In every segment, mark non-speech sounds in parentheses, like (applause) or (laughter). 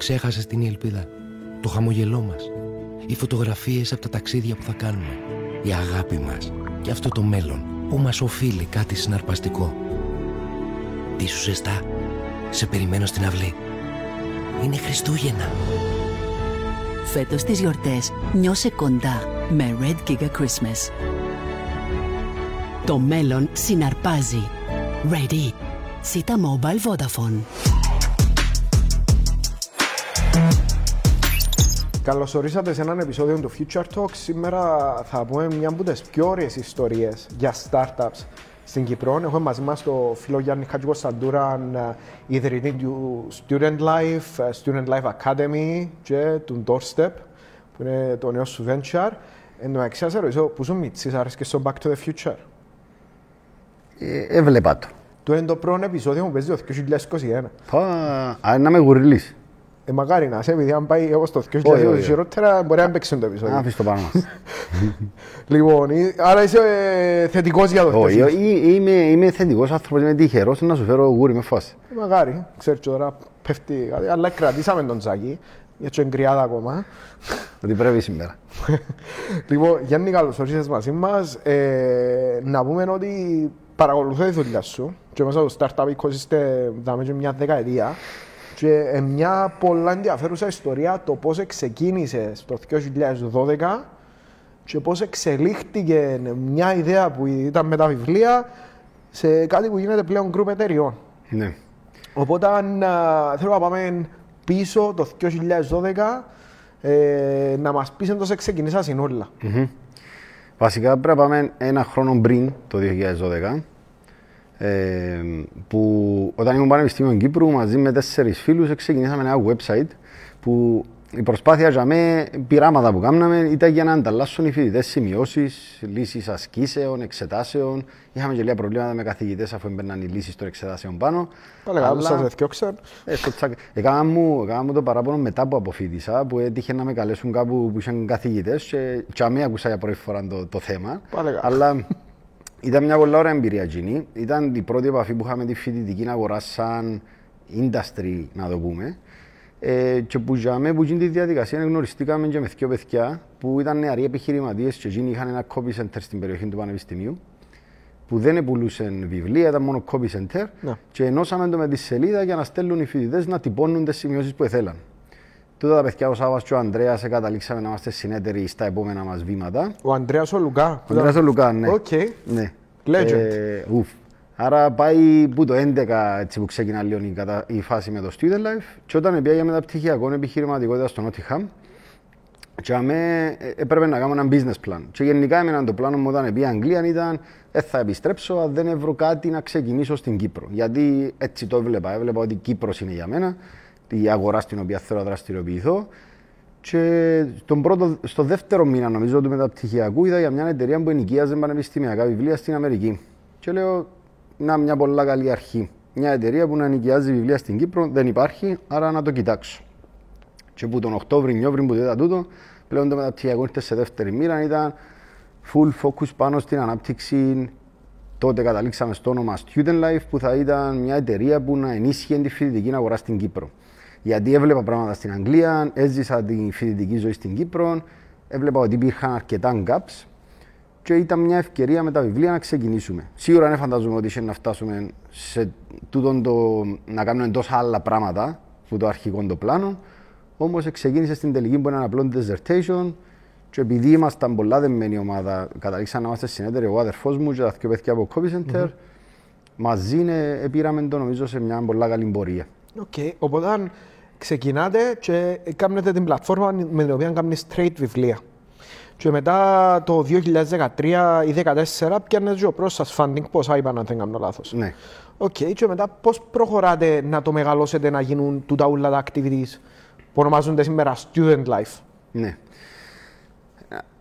Ξέχασες την ελπίδα, το χαμογελό μας, οι φωτογραφίες από τα ταξίδια που θα κάνουμε, η αγάπη μας και αυτό το μέλλον που μας οφείλει κάτι συναρπαστικό. Τι σου ζεστά, σε περιμένω στην αυλή. Είναι Χριστούγεννα. Φέτος τις γιορτές νιώσε κοντά με Red Giga Christmas. Το μέλλον συναρπάζει. Ready. Sita Mobile Vodafone. Καλώς ορίσατε σε έναν επεισόδιο του Future Talk. Σήμερα θα πούμε μια από τις πιο ωραίες ιστορίες για startups στην Κύπρο. Έχουμε μαζί μας το φίλο Γιάννη Χατζικοσταντούρα, ιδρυτή του Student Life, Student Life Academy και του Doorstep, που είναι το νέο σου venture. Εν τω μεταξύ, να σε ρωτήσω, πού σου μίτσις άρεσκες στο Back to the Future; Ε, έβλεπα το. Το είναι το πρώτο επεισόδιο που παίζει το 2021. Θα... Α, να με γουρλείς. Ε, μακάρι να σε, επειδή αν πάει όπως το Όχι, όχι. 2020 χειρότερα, μπορεί να παίξουν το Να επεισόδιο. αφήσεις το πάνω μας. (laughs) Λοιπόν, ε, άρα είσαι ε, θετικός για το 2020. Όχι, ε, είμαι, είμαι θετικός άνθρωπος, είμαι τυχερός να σου φέρω γούρι με φάση. Ε, Μακάρι, ξέρεις τώρα πέφτει κάτι, αλλά κρατήσαμε τον Τζάκη, γιατί είναι κρυάδα ακόμα. Ότι πρέπει σήμερα. (laughs) λοιπόν, Γιάννη, καλώς ορίσες μαζί μας. Ε, να πούμε ότι παρακολουθώ τη δουλειά σου και μέσα στο startup ecosystem δάμε και μια δεκαετία και ε, μια πολλά ενδιαφέρουσα ιστορία το πώς ξεκίνησε το 2012 και πώς εξελίχθηκε μια ιδέα που ήταν με τα βιβλία σε κάτι που γίνεται πλέον group εταιριών. Ναι. Οπότε αν, α, θέλω να πάμε πίσω το 2012 ε, να μας πεις εντός ξεκινήσα συνόλα. Βασικά πρέπει να πάμε ένα χρόνο πριν, το 2012, ε, που όταν ήμουν Πανεπιστήμιο Κύπρου μαζί με τέσσερις φίλους ξεκινήσαμε ένα website που η προσπάθεια για με πειράματα που κάναμε ήταν για να ανταλλάσσουν οι φοιτητές σημειώσεις, λύσεις ασκήσεων, εξετάσεων. Είχαμε και λίγα προβλήματα με καθηγητές αφού έμπαιναν οι λύσεις των εξετάσεων πάνω. Πάλε καλά, Αλλά- σας εθιώξαν. ε, στο τσακ. Έκανα μου, έκανα μου το παράπονο μετά που αποφύτησα, που έτυχε να με καλέσουν κάπου που είχαν καθηγητές και, και αμέ ακούσα για πρώτη φορά το, το θέμα. Πάλε καλά. Αλλά ήταν μια πολύ ωραία εμπειρία εκείνη. Ήταν η πρώτη επαφή που είχαμε τη φοιτητική αγορά σαν industry, να το πούμε. Ε, και που για μένα που τζείνη τη διαδικασία γνωριστήκαμε και με δύο παιδιά που ήταν νεαροί επιχειρηματίες και εκείνοι είχαν ένα copy center στην περιοχή του Πανεπιστημίου που δεν πουλούσαν βιβλία, ήταν μόνο copy center Ναι. και ενώσαμε το με τη σελίδα για να στέλνουν οι φοιτητές να τυπώνουν τις σημειώσεις που ήθελαν. Τότε τα παιδιά ο Σάββας και ο Ανδρέας καταλήξαμε να είμαστε συνέταιροι στα επόμενα μας βήματα. Ο Ανδρέας ο Λουκά. Ο Ανδρέας ο Λουκά, ναι. Οκ. Ναι. Legend. Ε, ουφ. Άρα πάει που το 11 έτσι που ξεκινά λίγο η, κατα... η φάση με το Student Life και όταν πήγα για μεταπτυχιακό επιχειρηματικότητα στο Nottingham και αμέ ε, έπρεπε να κάνω ένα business plan. Και γενικά έμενα το πλάνο μου όταν πήγα Αγγλία ήταν ε, θα επιστρέψω αν δεν βρω κάτι να ξεκινήσω στην Κύπρο. Γιατί έτσι το έβλεπα. Έβλεπα ότι Κύπρος είναι για μένα, η αγορά στην οποία θέλω να δραστηριοποιηθώ. Και στον πρώτο, στο δεύτερο μήνα νομίζω του μεταπτυχιακού είδα για μια εταιρεία που ενοικίαζε πανεπιστημιακά βιβλία στην Αμερική. Και λέω, να μια πολλά καλή αρχή. Μια εταιρεία που να ενοικιάζει βιβλία στην Κύπρο δεν υπάρχει, άρα να το κοιτάξω. Και που τον Οκτώβρη, Νιόβρη που είδα τούτο, πλέον το μεταπτυχιακό ήρθε σε δεύτερη μοίρα, ήταν full focus πάνω στην ανάπτυξη. Τότε καταλήξαμε στο όνομα Student Life, που θα ήταν μια εταιρεία που να ενίσχυε τη φοιτητική αγορά στην Κύπρο. Γιατί έβλεπα πράγματα στην Αγγλία, έζησα τη φοιτητική ζωή στην Κύπρο, έβλεπα ότι υπήρχαν αρκετά gaps και ήταν μια ευκαιρία με τα βιβλία να ξεκινήσουμε. Σίγουρα δεν φανταζόμαι ότι είχε να φτάσουμε σε τούτον το, να κάνουμε τόσα άλλα πράγματα που το αρχικό το πλάνο. Όμως ξεκίνησε στην τελική που είναι ένα απλό dissertation και επειδή ήμασταν πολλά δεμένη ομάδα, καταλήξαμε να είμαστε συνέτεροι, εγώ αδερφός μου και τα δύο παιδιά από Copy Center, μαζί ε, πήραμε το νομίζω σε μια πολλά καλή πορεία. Οκ. Οπότε αν ξεκινάτε και κάνετε την πλατφόρμα με την οποία κάνετε straight βιβλία. Και μετά το 2013 ή 2014 πιάνετε και το πρώτο σας funding, όσα είπα αν δεν κάνω λάθος. Ναι. Οκ, και μετά πώς προχωράτε να το μεγαλώσετε να γίνουν τούτα όλα τα activities που ονομάζονται σήμερα student life; Ναι.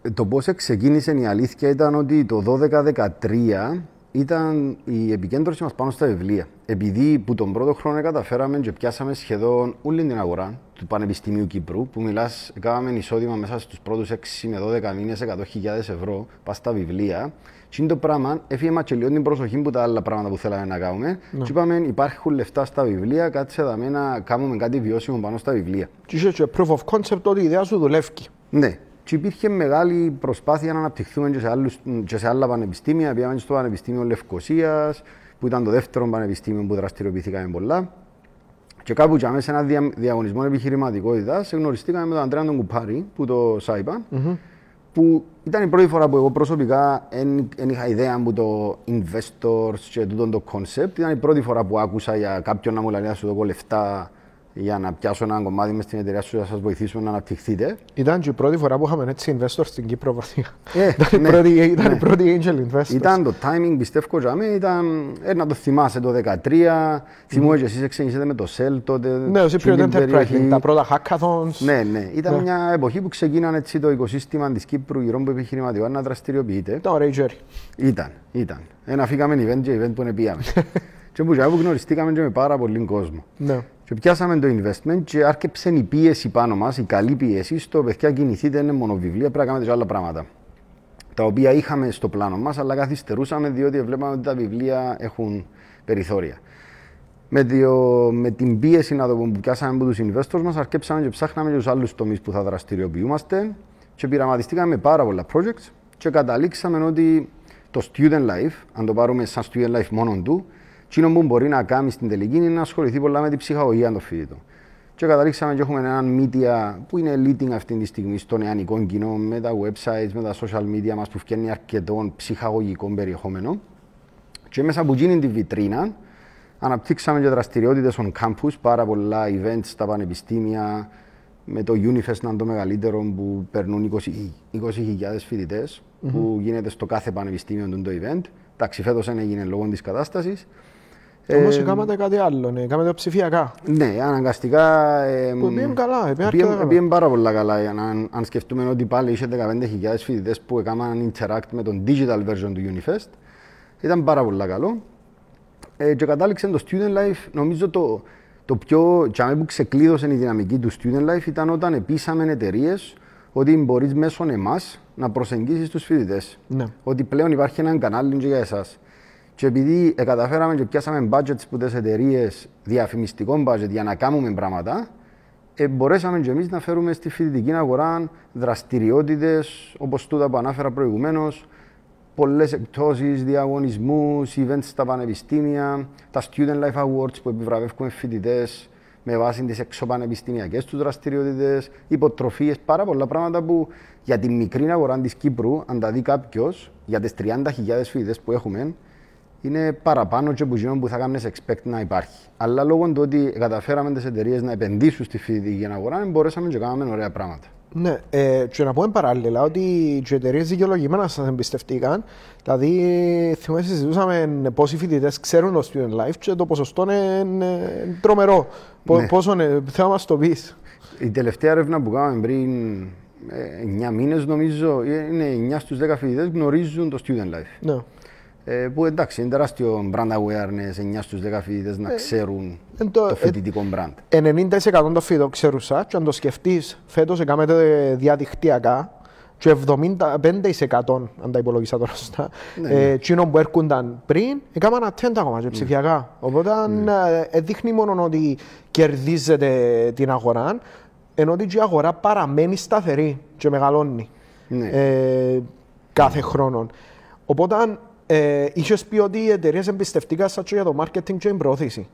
Ε, Το πώς ξεκίνησε η αλήθεια ήταν ότι το 12-13 ήταν η επικέντρωση μας πάνω στα βιβλία. επειδή που τον πρώτο χρόνο καταφέραμε και πιάσαμε σχεδόν όλη την αγορά του Πανεπιστημίου Κύπρου, που μιλάς, κάναμε εισόδημα μέσα στους πρώτους 6 με 12 μήνες 100.000 ευρώ, πας στα βιβλία. Και είναι το πράγμα, έφυγε μα και λίγο την προσοχή που τα άλλα πράγματα που θέλαμε να κάνουμε. Ναι. Και είπαμε, υπάρχουν λεφτά στα βιβλία, κάτσε εδώ να κάνουμε κάτι βιώσιμο πάνω στα βιβλία. Και είσαι και proof of concept ότι η ιδέα σου δουλεύει. Ναι. Και υπήρχε μεγάλη προσπάθεια να αναπτυχθούμε και σε, άλλους, και σε άλλα πανεπιστήμια. Πήγαμε στο Πανεπιστήμιο Λευκοσίας, που ήταν το δεύτερο πανεπιστήμιο που δραστηριοποιηθήκαμε πολλά. Και κάπου για μέσα σε ένα δια, διαγωνισμό επιχειρηματικότητας γνωριστήκαμε με τον Αντρέα τον Κουπάρη, που το ΣΑΙΠΑ, mm-hmm. που ήταν η πρώτη φορά που εγώ προσωπικά δεν είχα ιδέα από το investors και τούτο το concept. Ήταν η πρώτη φορά που άκουσα για κάποιον να μου λέει να σου δω λεφτά για να πιάσω ένα κομμάτι μες στην εταιρεία σου να σας βοηθήσουμε να αναπτυχθείτε. Ήταν και η πρώτη φορά που είχαμε έτσι investor στην Κύπρο. Ε, (laughs) ήταν, ναι, η πρώτη, ήταν ναι. η πρώτη angel investor. Ήταν το timing, πιστεύω για μένα, ήταν, ε, να το θυμάσαι το 2013. Mm. Θυμούμαι και εσείς εξηγήσετε με το Cell τότε. Ναι, το Cypriot Enterprise, τα πρώτα hackathons. Ναι, ναι. Ήταν ναι. μια εποχή που ξεκίνανε έτσι το οικοσύστημα της Κύπρου γύρω από επιχειρηματικό να δραστηριοποιείται. Ήταν ωραίο Jerry. Ήταν, ήταν. Ένα φύγαμε event και event που είναι πήγαμε. (laughs) και που γνωριστήκαμε και με πάρα πολύ κόσμο. Ναι. Και πιάσαμε το investment και άρκεψε η πίεση πάνω μας, η καλή πίεση, στο παιδιά κινηθείτε, είναι μόνο βιβλία, πρέπει να κάνετε και άλλα πράγματα. Τα οποία είχαμε στο πλάνο μας, αλλά καθυστερούσαμε διότι βλέπαμε ότι τα βιβλία έχουν περιθώρια. Με, διο, με την πίεση να το πούμε, που πιάσαμε από τους investors μας, αρκέψαμε και ψάχναμε και τους άλλους τομείς που θα δραστηριοποιούμαστε και πειραματιστήκαμε πάρα πολλά projects και καταλήξαμε ότι το student life, αν το πάρουμε σαν student life μόνο του, Εκείνο που μπορεί να κάνει στην τελική είναι να ασχοληθεί πολλά με την ψυχαγωγία των φοιτητών. Και καταλήξαμε και έχουμε έναν media που είναι leading αυτή τη στιγμή στο νεανικό κοινό με τα websites, με τα social media μας που φτιάχνει αρκετό ψυχαγωγικό περιεχόμενο. Και μέσα από εκείνη τη βιτρίνα αναπτύξαμε και δραστηριότητες on campus, πάρα πολλά events στα πανεπιστήμια, με το Unifest να είναι το μεγαλύτερο που περνούν 20.000 20 φοιτητές, mm-hmm. που γίνεται στο κάθε πανεπιστήμιο το event. Εντάξει, φέτος δεν έγινε λόγω της κατάστασης. Όμως ε, κάνατε κάτι άλλο, ναι, κάνατε ψηφιακά. Ναι, αναγκαστικά... Ε, που πήγαν καλά, πήγαν πάρα πολλά καλά. Αν, αν σκεφτούμε ότι πάλι είχε 15.000 φοιτητές που έκαναν interact με τον digital version του Unifest, ήταν πάρα πολλά καλό. Ε, και κατάληξε το student life, νομίζω το, το πιο τσάμε που ξεκλείδωσε η δυναμική του student life ήταν όταν επίσαμε εταιρείες ότι μπορείς μέσω εμάς να προσεγγίσεις τους φοιτητές. Ναι. Ότι πλέον υπάρχει ένα κανάλι για εσάς. Και επειδή καταφέραμε και πιάσαμε budgets που τις εταιρείες, διαφημιστικό budget για να κάνουμε πράγματα, ε, μπορέσαμε και εμείς να φέρουμε στη φοιτητική αγορά δραστηριότητες όπως τούτα που ανάφερα προηγουμένως, πολλές εκπτώσεις, διαγωνισμούς, events στα πανεπιστήμια, τα Student Life Awards που επιβραβεύουμε φοιτητές με βάση τις εξωπανεπιστημιακές τους δραστηριότητες, υποτροφίες, πάρα πολλά πράγματα που για τη μικρή αγορά της Κύπρου, αν τα δει κάποιος, για τις 30.000 φοιτητές που έχουμε, είναι παραπάνω και που θα κάνεις expect να υπάρχει. Αλλά λόγω του ότι καταφέραμε τις εταιρείες να επενδύσουν στη φοιτητική αγορά, μπορέσαμε και κάναμε ωραία πράγματα. Ναι, ε, και να πούμε παράλληλα ότι οι εταιρείες δικαιολογημένα σας εμπιστευτήκαν. Δηλαδή, θυμάμαι συζητούσαμε πόσοι φοιτητές ξέρουν το student life και το ποσοστό είναι τρομερό. Ναι. Πόσο είναι, θέλω να μας το πεις. Η τελευταία έρευνα που κάναμε πριν 9 ε, μήνες, νομίζω, είναι 9 στους 10 φοιτητές γνωρίζουν το student life. Ναι. Ε, που εντάξει, είναι τεράστιο brand awareness, 9 στους 10 φοιτητές να ε, ξέρουν το, το φοιτητικό brand. 90% των φοιτητών ξέρουν σας και αν το σκεφτείς φέτος έκαμε διαδικτυακά και 75% αν τα υπολογίσα τώρα σωστά, ναι, ναι. Ε, που έρχονταν πριν, έκαναν attend ακόμα και ψηφιακά. Ναι. Οπότε ναι. ε, δείχνει μόνο ότι κερδίζεται την αγορά, ενώ ότι η αγορά παραμένει σταθερή και μεγαλώνει ναι. ε, κάθε χρόνο. Οπότε ε, είχες πει ότι οι εταιρείες εμπιστευτήκαν σας για το marketing και την προώθηση.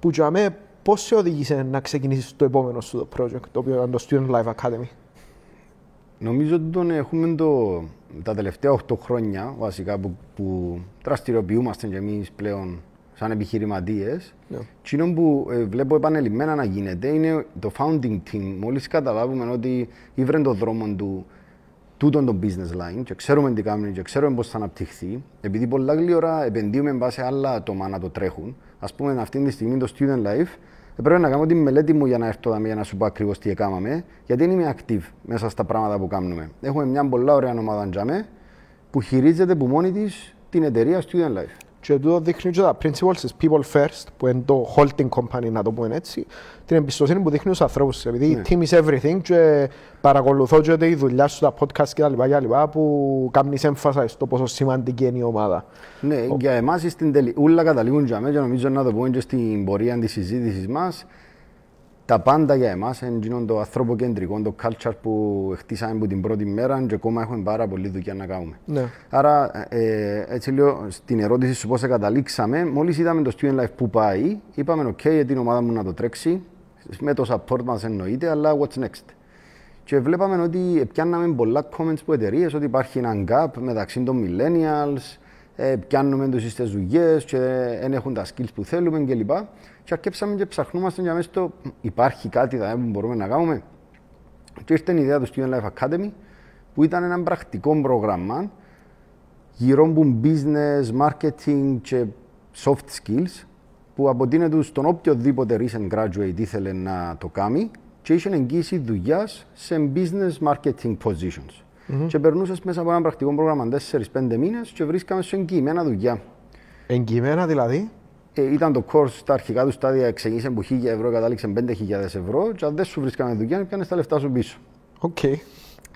Που για μένα, πώς σε οδήγησε να ξεκινήσεις το επόμενο σου το project, το οποίο ήταν το Student Life Academy; Νομίζω ότι τον έχουμε το, τα τελευταία 8 χρόνια βασικά που, που δραστηριοποιούμαστε και εμείς πλέον σαν επιχειρηματίες. Yeah. Ναι. που ε, βλέπω επανελειμμένα να γίνεται είναι το founding team. Μόλις καταλάβουμε ότι ήβρε τον δρόμο του τούτον το business line και ξέρουμε τι κάνουμε και ξέρουμε πώς θα αναπτυχθεί, επειδή πολλά γλύωρα επενδύουμε με βάση άλλα άτομα να το τρέχουν. Α πούμε, αυτή τη στιγμή το student life πρέπει να κάνω τη μελέτη μου για να έρθω εδώ για να σου πω ακριβώς τι έκαναμε, γιατί είμαι active μέσα στα πράγματα που κάνουμε. Έχουμε μια πολλά ωραία ομάδα τζάμε που χειρίζεται που μόνη της την εταιρεία Student Life. Και τούτο δείχνει και τα principles της people first, που είναι το holding company, να το πούμε έτσι, την εμπιστοσύνη που δείχνει στους ανθρώπους. Επειδή Ναι. team is everything και παρακολουθώ και τη δουλειά σου, τα podcast κτλ. κτλ που κάνεις έμφασα στο πόσο σημαντική είναι η ομάδα. Ναι, για εμάς στην τελη... ούλα καταλήγουν για μένα και νομίζω να το πούμε και στην πορεία της συζήτησης μας. Τα πάντα για εμάς είναι εκείνο το ανθρωποκεντρικό, το culture που χτίσαμε από την πρώτη μέρα και ακόμα έχουμε πάρα πολλή δουλειά να κάνουμε. Ναι. Άρα, ε, έτσι λέω, στην ερώτηση σου πώς καταλήξαμε, μόλις είδαμε το Student Life που πάει, είπαμε, ok, για την ομάδα μου να το τρέξει, με το support μας εννοείται, αλλά what's next; Και βλέπαμε ότι πιάνναμε πολλά comments από εταιρείες ότι υπάρχει ένα gap μεταξύ των millennials, ε, πιάνουμε τους στις δουλειές και δεν έχουν τα skills που θέλουμε κλπ. Και αρκέψαμε και ψαχνούμαστε για μέσα στο υπάρχει κάτι δηλαδή, που μπορούμε να κάνουμε. Και ήρθε η ιδέα του Student Life Academy που ήταν ένα πρακτικό πρόγραμμα γύρω από business, marketing και soft skills που αποτείνεται στον οποιοδήποτε recent graduate ήθελε να το κάνει και είχε εγγύηση δουλειάς σε business marketing positions. Και περνούσες μέσα από ένα πρακτικό πρόγραμμα 4-5 μήνες και βρίσκαμε σου εγγυημένα δουλειά. Εγγυημένα δηλαδή; Ε, ήταν το course στα αρχικά του στάδια, ξεκίνησε από 1000 ευρώ, κατάληξε 5.000 ευρώ. Και αν δεν σου βρίσκαμε δουλειά, πιάνε τα λεφτά σου πίσω. Οκ.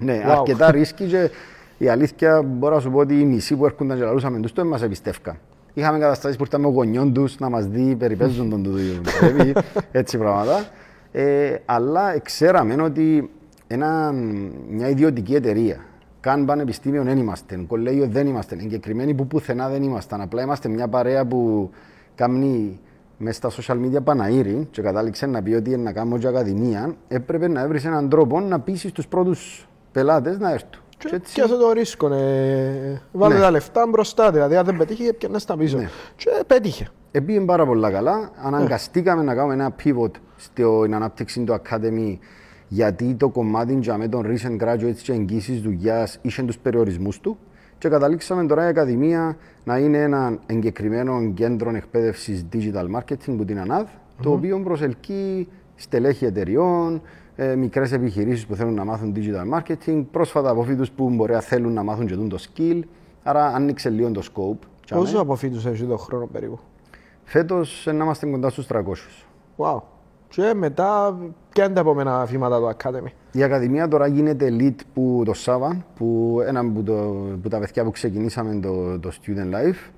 Ναι, Wow. αρκετά ρίσκη και η αλήθεια μπορώ να σου πω ότι οι μισοί που έρχονταν και λαλούσαμε τους, εν μας εμπιστεύκαν. Είχαμε καταστάσεις που ήρταν οι γονιοί τους να μας δει περιπαίζουν τον τούτοι, (laughs) πρέπει, έτσι πράγματα. Ε, αλλά ξέραμε ότι ένα, μια ιδιωτική εταιρεία, καν πανεπιστήμιο δεν είμαστε, κολέγιο δεν είμαστε, εγκεκριμένοι που πουθενά δεν ήμασταν. Απλά είμαστε μια παρέα που κάνει μέσα στα social media Παναήρη και κατάληξε να πει ότι είναι να κάνω και ακαδημία, έπρεπε να έβρει έναν τρόπο να πείσει τους πρώτους πελάτες να έρθουν. Και, Και έτσι- και αυτό το ρίσκο, ναι. Βάλε Ναι. τα λεφτά μπροστά, δηλαδή αν δεν πετύχει, πιάνες τα πίσω. Ναι. Και πέτυχε. Επήγε πάρα πολλά καλά. Αναγκαστήκαμε να κάνουμε ένα pivot στην ανάπτυξη του Academy γιατί το κομμάτι για με των recent graduates και εγγύησης δουλειάς είχε τους περιορισμούς του και καταλήξαμε τώρα η Ακαδημία να είναι ένα εγκεκριμένο κέντρο εκπαίδευσης digital marketing που την ΑΝΑΔ, το οποίο προσελκύει στελέχη εταιριών, ε, μικρές επιχειρήσεις που θέλουν να μάθουν digital marketing, πρόσφατα αποφύτους που μπορεί να θέλουν να μάθουν και τούν το skill, άρα άνοιξε λίγο το scope. Τζάμε. Πόσο αποφύτους έχεις το χρόνο περίπου; Φέτος ε, να είμαστε κοντά στους 300. Wow. Και μετά, ποια είναι τα επόμενα βήματα του Academy; Η Ακαδημία τώρα γίνεται lead που το Σάβα, που ένα από, το, που τα παιδιά που ξεκινήσαμε το, το Student Life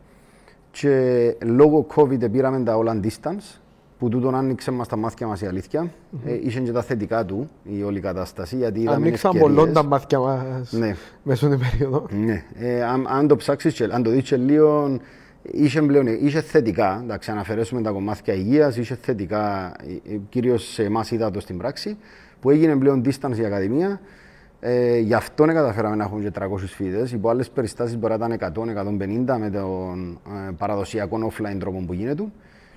και λόγω COVID πήραμε τα όλα distance που τούτον άνοιξε μας τα μάτια μας η αλήθεια. Ε, είχε και τα θετικά του η όλη κατάσταση γιατί είδαμε Ανοίξαν ευκαιρίες. πολλών τα μάτια μας Ναι. μέσα στην περίοδο. Ναι. Ε, αν, αν το ψάξεις και αν το δεις και λίγο, είχε, πλέον, είχε θετικά, εντάξει, αν αφαιρέσουμε τα κομμάτια υγείας, είχε θετικά, ε, ε, κυρίως σε εμάς είδα το στην πράξη, που έγινε πλέον distance η Ακαδημία. Ε, γι' αυτό δεν καταφέραμε να έχουμε και 300 φοιτητές. Υπό άλλες περιστάσεις μπορεί να ήταν 100-150 με τον ε, παραδοσιακό offline τρόπο που γίνεται.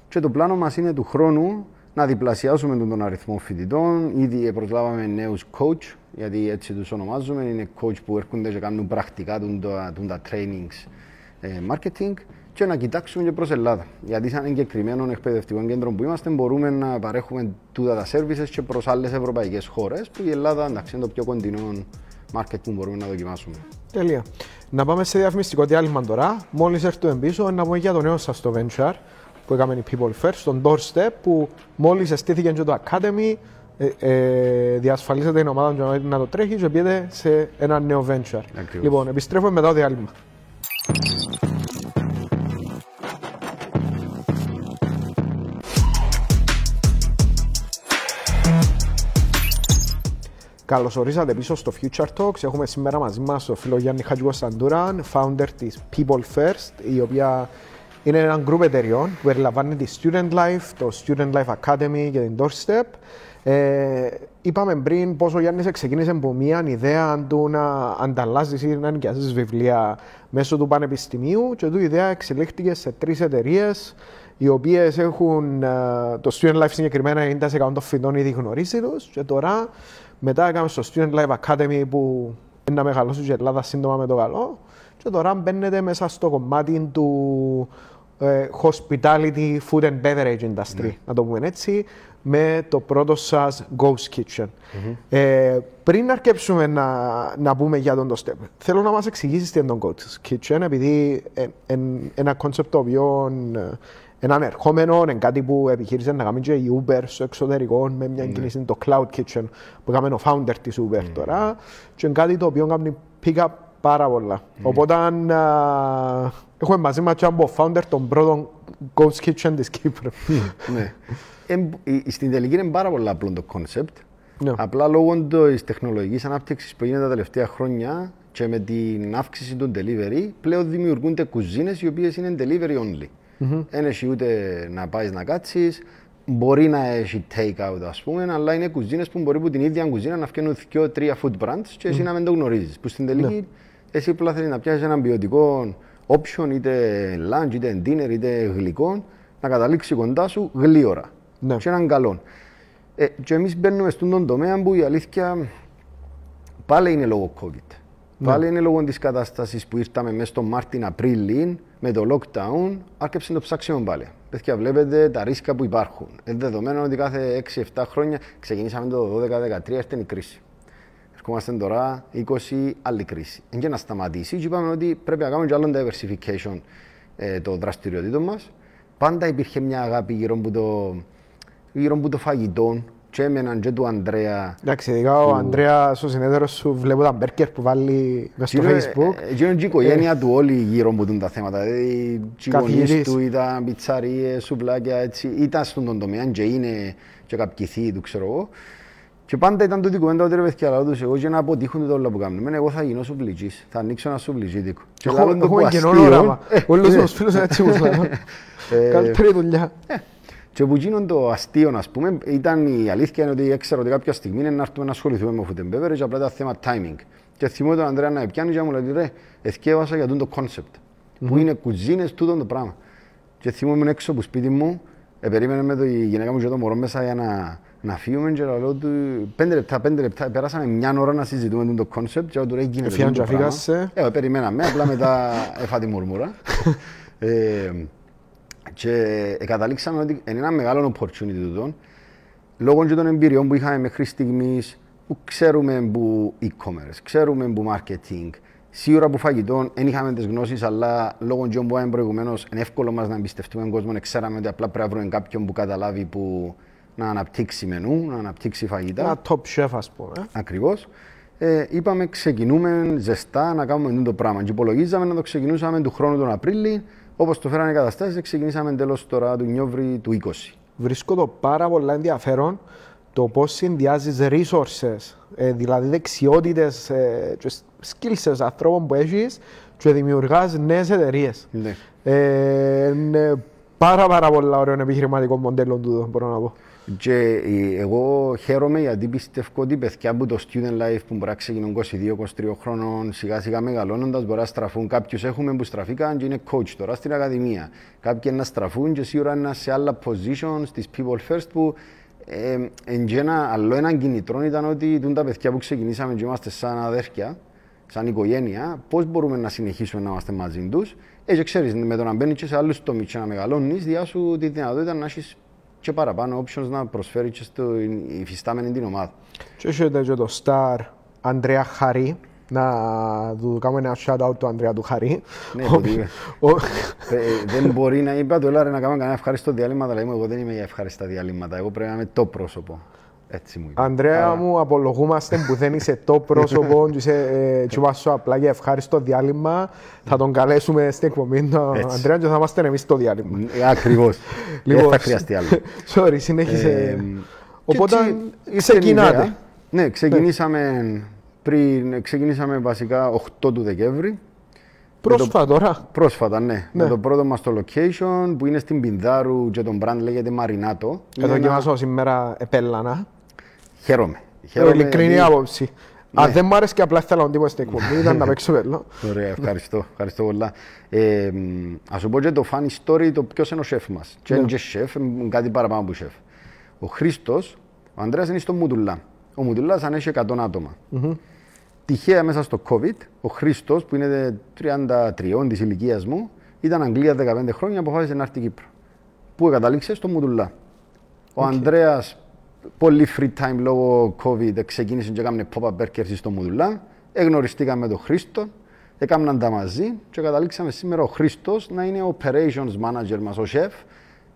Και το πλάνο μας είναι του χρόνου να διπλασιάσουμε τον, τον αριθμό φοιτητών. Ήδη προσλάβαμε νέους coach, γιατί έτσι τους ονομάζουμε. Είναι coach που έρχονται και κάνουν πρακτικά τον, τα, τον, τα trainings ε, marketing και να κοιτάξουμε και προς Ελλάδα. Γιατί σαν εγκεκριμένο εκπαιδευτικό κέντρο που είμαστε μπορούμε να παρέχουμε τούτα τα services και προς άλλες ευρωπαϊκές χώρες που η Ελλάδα εντάξει, είναι το πιο κοντινό market που μπορούμε να δοκιμάσουμε. Τέλεια. Να πάμε σε διαφημιστικό διάλειμμα τώρα. Μόλις έρθουμε πίσω, να πούμε για το νέο σας το venture που έκαμε η People First, τον Doorstep, που μόλις εστήθηκε και το Academy, ε, ε, διασφαλίζεται η ομάδα να το τρέχει και πήγαινε σε ένα νέο venture. Ακριβώς. Λοιπόν, επιστρέφουμε μετά το διάλειμμα. Καλώ ορίσατε πίσω στο Future Talks. Έχουμε σήμερα μαζί μας τον φίλο Γιάννη Χατζικοσταντούραν, founder της People First, η οποία είναι ένα γκρουπ εταιριών που περιλαμβάνει τη Student Life, το Student Life Academy και την Doorstep. Ε, είπαμε πριν πόσο ο Γιάννης ξεκίνησε από μια ιδέα του να ανταλλάσσεις ή να νοικιάσεις βιβλία μέσω του πανεπιστημίου και του η ιδέα εξελίχθηκε σε τρεις εταιρείες οι οποίες έχουν ε, το Student Life συγκεκριμένα 90% των φοιτών ήδη γνωρίζει τους και τώρα μετά έκαμε στο Student Life Academy που είναι να μεγαλώσει και η Ελλάδα σύντομα με το καλό και τώρα μπαίνετε μέσα στο κομμάτι του ε, hospitality food and beverage industry, να το πούμε έτσι, με το πρώτο σας Ghost Kitchen. Ε, πριν αρκέψουμε να, να πούμε για τον το step, θέλω να μας εξηγήσεις τι είναι το Ghost Kitchen, επειδή είναι ένα concept το οποίο ε, είναι ανερχόμενο, είναι κάτι που επιχείρησε να κάνει και η Uber στο εξωτερικό με μια κίνηση το Cloud Kitchen που έκαμε ο founder της Uber τώρα και είναι κάτι το οποίο κάνει pick up πάρα πολλά. Οπότε α, έχουμε μαζί μας και τον founder του πρώτου Ghost Kitchen της Κύπρου. ναι. Εμ- η- Στην τελική είναι πάρα πολύ απλό το concept. Ναι. Απλά λόγω της τεχνολογικής ανάπτυξης που γίνεται τα τελευταία χρόνια και με την αύξηση του delivery, πλέον δημιουργούνται κουζίνες οι οποίες είναι delivery only. Δεν έχει ούτε να πάεις να κάτσεις, μπορεί να έχει take out ας πούμε, αλλά είναι κουζίνες που μπορεί από την ίδια κουζίνα να φτιάχνουν δύο-τρία food brands και εσύ να μην το γνωρίζεις. Που στην τελική εσύ απλά θέλει να πιάσεις ένα ποιοτικό option, είτε lunch, είτε dinner, είτε γλυκό, να καταλήξει κοντά σου γλύωρα. Ναι. Και έναν καλό. Ε, και εμείς μπαίνουμε στον τομέα που η αλήθεια πάλι είναι λόγω COVID. Πάλι είναι λόγω της κατάστασης που ήρθαμε μέσα στο Μάρτιν-Απρίλη με το lockdown, άρχισε το ψάξιμο πάλι. Παιδιά, βλέπετε τα ρίσκα που υπάρχουν. Είναι δεδομένο ότι κάθε 6-7 χρόνια ξεκινήσαμε το 12-13, ήρθε η κρίση. Ερχόμαστε τώρα 20 άλλη κρίση. Είναι και να σταματήσει και είπαμε ότι πρέπει να κάνουμε και άλλο diversification ε, των δραστηριοτήτων μας. Πάντα υπήρχε μια αγάπη γύρω από το, γύρω από το φαγητό και εμένα και του Ανδρέα. Εντάξει, ειδικά ο Ανδρέας, ο συνέδρος σου, βλέπω τα μπέρκερ που βάλει μες στο Facebook. Εκείνο είναι και η οικογένεια του όλοι γύρω από τούν τα θέματα. Δηλαδή, οι γονείς Καθηγητής. του ήταν πιτσαρίες, σουβλάκια, έτσι. Ήταν στον τον τομέα και είναι και κάποιοι θείοι του, ξέρω εγώ. Και πάντα ήταν τούτη η κουβέντα ότι ρε παιδιά, λαό τους, εγώ και να αποτύχουν το όλα που κάνουμε. Εγώ θα γίνω σουβλιτζής, θα ανοίξω ένα σουβλιτζίτικο. Και Έχουμε- λάλλον το Έχουμε που κοινό αστείο, όραμα. (laughs) ε, Όλος ναι. τους φίλους είναι έτσι που (laughs) λένε. Ε, Καλύτερη δουλειά. Και που γίνον το αστείο, ας πούμε, ήταν η αλήθεια είναι ότι έξερα ότι κάποια στιγμή είναι να έρθουμε να ασχοληθούμε με food and beverage, απλά ήταν θέμα timing. Και θυμώ τον Ανδρέα να πιάνει και να μου λέει, ρε, εθιέβασα για τούτο το concept, που είναι κουζίνες τούτο το πράγμα. Και θυμώ ήμουν έξω από σπίτι μου, ε, περίμενε με το, η γυναίκα μου και το μωρό μέσα για να, να φύγουμε και λέω του, πέντε λεπτά, πέντε λεπτά, περάσαμε μια ώρα να συζητούμε τούτο το concept και λέω του, ρε, γίνεται Εφιάν τούτο και πράγμα. αφήγασε. Ε, περιμέναμε, απλά μετά (laughs) έφα τη μουρμούρα. (laughs) ε, και ε, καταλήξαμε ότι είναι ένα μεγάλο opportunity τούτο, λόγω και των εμπειριών που είχαμε μέχρι στιγμής, που ξέρουμε που e-commerce, ξέρουμε που marketing, σίγουρα που φαγητό δεν είχαμε τις γνώσεις, αλλά λόγω και που είπαμε προηγουμένως, είναι εύκολο μας να εμπιστευτούμε τον κόσμο, ξέραμε ότι απλά πρέπει να βρούμε κάποιον που καταλάβει που να αναπτύξει μενού, να αναπτύξει φαγητά. Ένα top chef, ας πούμε. Ακριβώς. Ε, είπαμε ξεκινούμε ζεστά να κάνουμε αυτό το πράγμα. Και υπολογίζαμε να το ξεκινούσαμε του χρόνου τον Απρίλη. Όπως το φέρανε οι καταστάσεις, ξεκινήσαμε τέλο τώρα του Νιόβρη του 20. Βρίσκω το πάρα πολύ ενδιαφέρον το πώς συνδυάζεις resources, ε, δηλαδή δεξιότητες ε, και skills sets ανθρώπων που έχεις και δημιουργάς νέες εταιρείες. Ναι. Ε, είναι πάρα πάρα πολύ ωραίο επιχειρηματικό μοντέλο του, μπορώ να πω. Και ε, εγώ χαίρομαι γιατί πιστεύω ότι παιδιά από το student life που μπορεί να ξεκινούν 22-23 χρόνων, σιγά σιγά μεγαλώνοντας μπορεί να στραφούν. Κάποιους έχουμε που στραφήκαν και είναι coach τώρα στην Ακαδημία. Κάποιοι να στραφούν και σίγουρα είναι σε άλλα positions τη people first που ε, εν και ένα, άλλο ένα κινητρό ήταν ότι τούν τα παιδιά που ξεκινήσαμε και είμαστε σαν αδέρφια, σαν οικογένεια, πώς μπορούμε να συνεχίσουμε να είμαστε μαζί τους. Έτσι, ξέρεις, με το να μπαίνεις και σε άλλους τομείς και να μεγαλώνεις, διά σου τη δυνατότητα να έχεις και παραπάνω options να προσφέρει και στην υφιστάμενη την ομάδα. Και έχετε και το star Ανδρέα Χαρή, να του κάνουμε ένα shout-out του Ανδρέα του Χαρή. Ναι, Ο- πολύ. ο- Ε, δεν μπορεί να είπα το έλα ρε, να κάνουμε κανένα ευχάριστο διάλειμμα, αλλά είμαι, εγώ δεν είμαι για ευχάριστα διαλύματα. Εγώ πρέπει να είμαι το πρόσωπο. Έτσι μου είπε. Ανδρέα Άρα, μου, απολογούμαστε που δεν είσαι το πρόσωπο και είσαι ε, και πας σου απλά για ευχάριστο διάλειμμα. Θα τον καλέσουμε στην εκπομπή τον Έτσι. Ανδρέα και θα είμαστε εμείς το διάλειμμα. ε, Ακριβώς. Δεν θα χρειαστεί άλλο. (laughs) Sorry, συνέχισε. Ε, Οπότε και έτσι ήρθε η ξεκινάτε. ιδέα. Ναι, ξεκινήσαμε πριν, ξεκινήσαμε βασικά 8 του Δεκέμβρη. Πρόσφατα τώρα. Πρόσφατα, ναι. Ναι. Με το πρώτο μας το location που είναι στην Πινδάρου και το brand λέγεται Marinato. Είναι Εδώ ένα- δοκιμάσω σήμερα επέλανα. Χαίρομαι. Ε, Χαίρομαι Ειλικρινή γιατί- άποψη. Αν δεν μου άρεσε και απλά ήθελα να τύπω στην εκπομπή, ήταν να παίξω πέλο. Ωραία, ευχαριστώ, ευχαριστώ πολλά. Ε, μ, ας σου πω και το funny story το ποιος είναι ο σεφ μας. Και είναι και σεφ, είναι κάτι παραπάνω από σεφ. Ο Χρήστος, ο Ανδρέας είναι στο Μουτουλά. Ο Μουτουλάς αν έχει 100 άτομα. Τυχαία μέσα στο COVID, ο Χρήστος που είναι 33 της ηλικίας μου, Ήταν Αγγλία 15 χρόνια, αποφάσισε να έρθει Κύπρο. Πού κατάληξε στο Μουδουλά. Ο okay. Ανδρέας, πολύ free time λόγω COVID, ξεκίνησε και έκανε pop-up burgers στο Μουδουλά. Εγνωριστήκαμε με τον Χρήστο, έκαναν τα μαζί. Και καταλήξαμε σήμερα ο Χρήστος να είναι ο operations manager μας, ο chef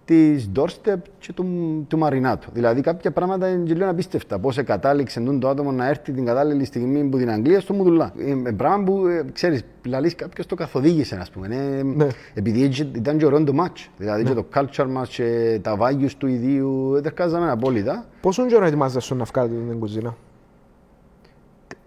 της doorstep και του, του Μαρινάτου. Δηλαδή κάποια πράγματα είναι λίγο απίστευτα. Πώς κατάληξε το άτομο να έρθει την κατάλληλη στιγμή που την Αγγλία στο Μουδουλά. Είναι πράγμα που ε, ξέρεις, δηλαδή κάποιος το καθοδήγησε, ας πούμε. Ε, ναι. Επειδή ήταν και ωραίο το match. Δηλαδή ναι. και το culture μας και τα values του ιδίου, ετερκάζαμε απόλυτα. Πόσο καιρό ετοιμάζεσαι να βγάλετε την κουζίνα;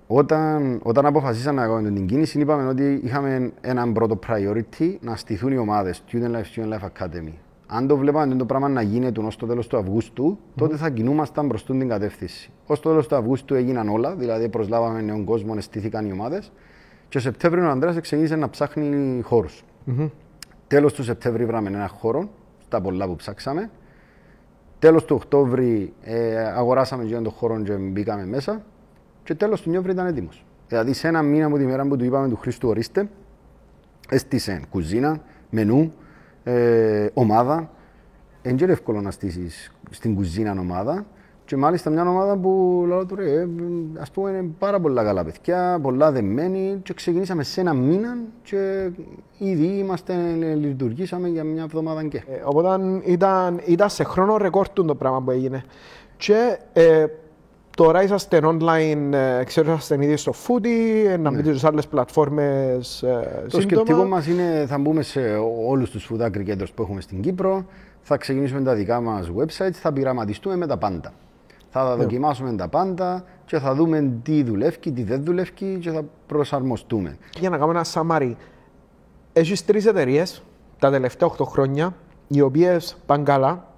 Όταν, όταν αποφασίσαμε να κάνουμε την κίνηση, είπαμε ότι είχαμε έναν πρώτο priority να στηθούν οι ομάδες Student Life, Student Life Academy αν το βλέπαμε το πράγμα να γίνεται ως το τέλος του Αυγούστου, mm-hmm. τότε θα κινούμασταν προς την κατεύθυνση. Ω το τέλος του Αυγούστου έγιναν όλα, δηλαδή προσλάβαμε νέον κόσμο, εστήθηκαν οι ομάδες. Και ο Σεπτέμβριο ο Ανδρέας ξεκίνησε να ψάχνει χώρους. Mm-hmm. Τέλος του Σεπτέμβρη βράμε ένα χώρο, στα πολλά που ψάξαμε. Τέλος του Οκτώβρη ε, αγοράσαμε και τον χώρο και μπήκαμε μέσα. Και τέλος του Νιόβρη ήταν έτοιμος. Δηλαδή σε ένα μήνα από τη μέρα που του είπαμε του Χρήστου ορίστε, έστησε κουζίνα, μενού, ε, ομάδα. Είναι εύκολο να στήσεις στην κουζίνα ομάδα. Και μάλιστα μια ομάδα που λέω του ρε, ας πούμε είναι πάρα πολλά καλά παιδιά, πολλά δεμένοι και ξεκινήσαμε σε ένα μήνα και ήδη είμαστε, λειτουργήσαμε για μια εβδομάδα και. Ε, οπότε ήταν, ήταν σε χρόνο ρεκόρ το πράγμα που έγινε. Και ε, Τώρα είσαστε online, ε, ξέρω είσαστε ήδη στο Foodie, ε, να ναι. μπείτε σε άλλες πλατφόρμες ε, Το σκεπτικό μας είναι, θα μπούμε σε όλους τους food aggregators που έχουμε στην Κύπρο, θα ξεκινήσουμε τα δικά μας websites, θα πειραματιστούμε με τα πάντα. Θα ναι. δοκιμάσουμε τα πάντα και θα δούμε τι δουλεύει, τι δεν δουλεύει και θα προσαρμοστούμε. Για να κάνουμε ένα summary, έχεις τρεις εταιρείες τα τελευταία 8 χρόνια, οι οποίες πάνε καλά,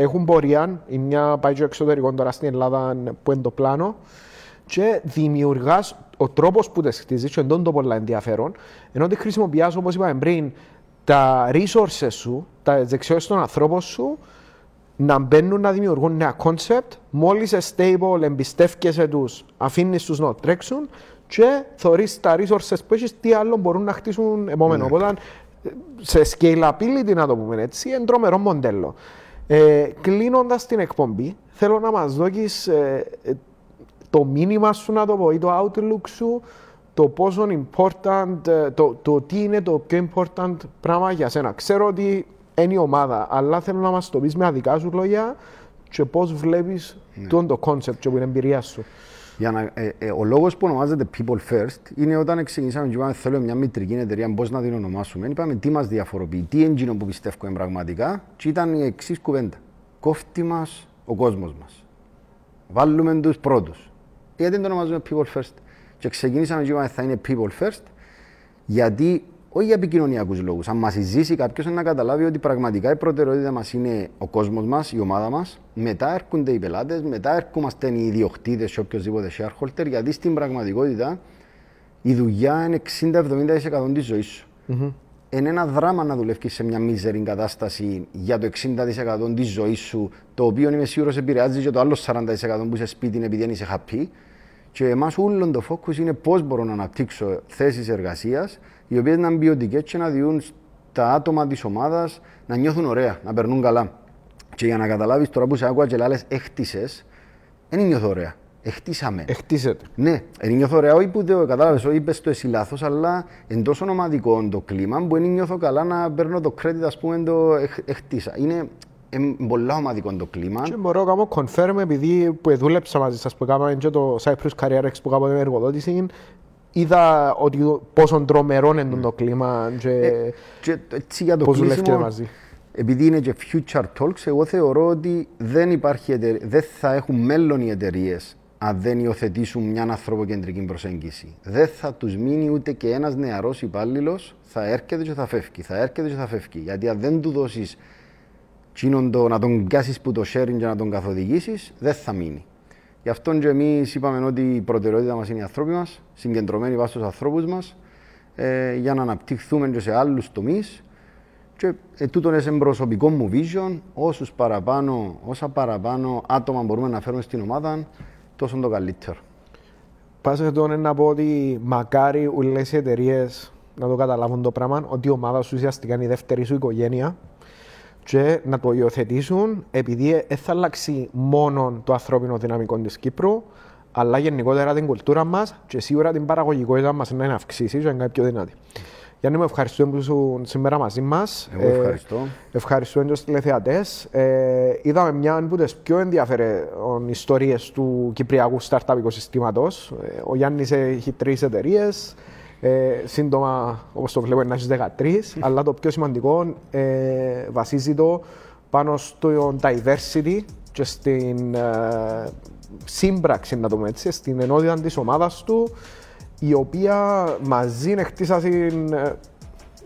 έχουν πορεία, η μια πάει στο εξωτερικό τώρα στην Ελλάδα που είναι το πλάνο και δημιουργάς ο τρόπος που τις χτίζεις, και εντό το πολλά ενδιαφέρον, ενώ ότι χρησιμοποιεί, όπως είπαμε πριν, τα resources σου, τα δεξιότητες των ανθρώπων σου, να μπαίνουν να δημιουργούν νέα concept, μόλις είσαι stable, εμπιστεύκεσαι τους, αφήνεις τους να τρέξουν και θεωρείς τα resources που έχεις τι άλλο μπορούν να χτίσουν επόμενο. Ναι. Οπότε, σε scalability, να το πούμε έτσι, είναι τρομερό μοντέλο. Ε, Κλείνοντας την εκπομπή, θέλω να μας δώσεις ε, ε, το μήνυμα σου, να το πω, ή το outlook σου, το πόσο important, ε, το, το τι είναι το πιο important πράγμα για σένα. Ξέρω ότι είναι η ομάδα, αλλά θέλω να μας το πεις με αδικά σου λόγια και πώς βλέπεις ναι. το concept και την εμπειρία σου. Για να, ε, ε, ο λόγος που ονομάζεται People First είναι όταν ξεκινήσαμε και είπαμε θέλουμε μια μητρική εταιρεία, πώς να την ονομάσουμε. Είπαμε τι μας διαφοροποιεί, τι engine που πιστεύουμε πραγματικά, και ήταν η εξής κουβέντα. Κόφτει μας ο κόσμος μας. Βάλουμε τους πρώτους. Γιατί δεν το ονομάζουμε People First; Και ξεκινήσαμε και είπαμε θα είναι People First, γιατί όχι για επικοινωνιακούς λόγους. Αν μας ζήσει κάποιος να καταλάβει ότι πραγματικά η προτεραιότητα μας είναι ο κόσμος μας, η ομάδα μας. Μετά έρχονται οι πελάτες, μετά έρχομαστε οι ιδιοκτήτες ή οποιοδήποτε shareholder, γιατί στην πραγματικότητα η δουλειά είναι 60-70% της ζωής σου. Mm-hmm. Είναι ένα δράμα να δουλεύεις σε μια μίζερη κατάσταση για το 60% της ζωής σου, το οποίο είμαι σίγουρος επηρεάζει και το άλλο 40% που είσαι σπίτι επειδή δεν είσαι happy. Και εμάς όλο το focus είναι πώς μπορώ να αναπτύξω θέσεις εργασίας οι οποίε να είναι ποιοτικέ και να διούν τα άτομα της ομάδας να νιώθουν ωραία, να περνούν καλά. Και για να καταλάβεις τώρα που σε άκουγα και λάλε έχτισες, δεν νιώθω ωραία. Εχτίσαμε. Εχτίσετε. Ναι, δεν νιώθω ωραία, όχι που το κατάλαβες, όχι είπες το εσύ λάθος, αλλά εν τόσο ομαδικό το κλίμα που δεν νιώθω καλά να παίρνω το credit, ας πούμε, το εχτίσα. Είναι είναι πολύ ομαδικό το κλίμα. Και μπορώ να κάνω confirm επειδή που δούλεψα μαζί σας που κάναμε και το Cyprus Career X που κάναμε εργοδότηση είδα ότι πόσο τρομερό είναι το κλίμα και, ε, και έτσι για το πώς κλείσιμο, μαζί. Επειδή είναι και future talks, εγώ θεωρώ ότι δεν, υπάρχει δεν θα έχουν μέλλον οι εταιρείες αν δεν υιοθετήσουν μια ανθρωποκεντρική προσέγγιση. Δεν θα τους μείνει ούτε και ένας νεαρός υπάλληλος, θα έρχεται και θα φεύγει. Θα έρχεται και θα φεύγει. Γιατί αν δεν του δώσεις να τον πιάσεις που το sharing και να τον καθοδηγήσεις, δεν θα μείνει. Γι' αυτό και εμείς είπαμε ότι η προτεραιότητα μας είναι οι άνθρωποι μας, συγκεντρωμένοι βάσει στους ανθρώπους μας, ε, για να αναπτυχθούμε και σε άλλους τομείς. Και ε, τούτο είναι προσωπικό μου vision. Όσους παραπάνω, όσα παραπάνω άτομα μπορούμε να φέρουμε στην ομάδα, τόσο το καλύτερο. Πάσε εδώ να πω ότι μακάρι όλες οι εταιρείες να το καταλάβουν το πράγμα, ότι η ομάδα σου ουσιαστικά είναι η δεύτερη σου οικογένεια και να το υιοθετήσουν επειδή δεν θα αλλάξει μόνο το ανθρώπινο δυναμικό της Κύπρου, αλλά γενικότερα την κουλτούρα μας και σίγουρα την παραγωγικότητα μας να είναι αυξήσεις και να είναι πιο δυνατή. Γιάννη, μου ευχαριστούμε που ήσουν σήμερα μαζί μας. Εγώ ευχαριστώ. Ε, ευχαριστούμε και τους τηλεθεατές. Ε, είδαμε μια από τις πιο ενδιαφέρον ιστορίες του κυπριακού startup οικοσυστήματος. Ε, ο Γιάννης έχει τρεις εταιρείες. Ε, σύντομα, όπως το βλέπω, να έχεις 13. αλλά το πιο σημαντικό ε, βασίζει το πάνω στο diversity και στην ε, σύμπραξη, να το πούμε έτσι, στην ενότητα της ομάδας του η οποία μαζί χτίσασαν, ε,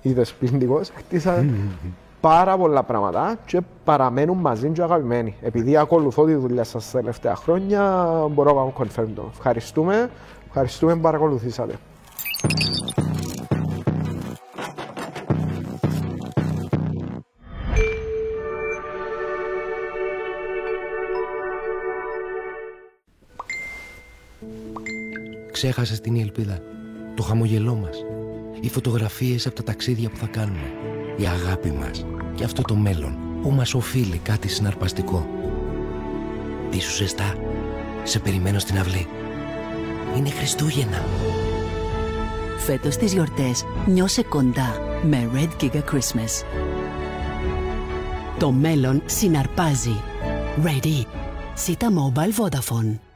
είδες πληθυντικός, χτίσαν πάρα πολλά πράγματα και παραμένουν μαζί και αγαπημένοι. Επειδή ακολουθώ τη δουλειά σας τα τελευταία χρόνια, μπορώ να κάνω confirm το. Ευχαριστούμε, ευχαριστούμε που παρακολουθήσατε. Ξέχασες την ελπίδα, το χαμογελό μας, οι φωτογραφίες από τα ταξίδια που θα κάνουμε, η αγάπη μας και αυτό το μέλλον που μας οφείλει κάτι συναρπαστικό. Τι σου ζεστά, σε περιμένω στην αυλή. Είναι Χριστούγεννα. Φέτος τις γιορτές νιώσε κοντά με Red Giga Christmas. Το μέλλον συναρπάζει. Ready. Sita Mobile Vodafone.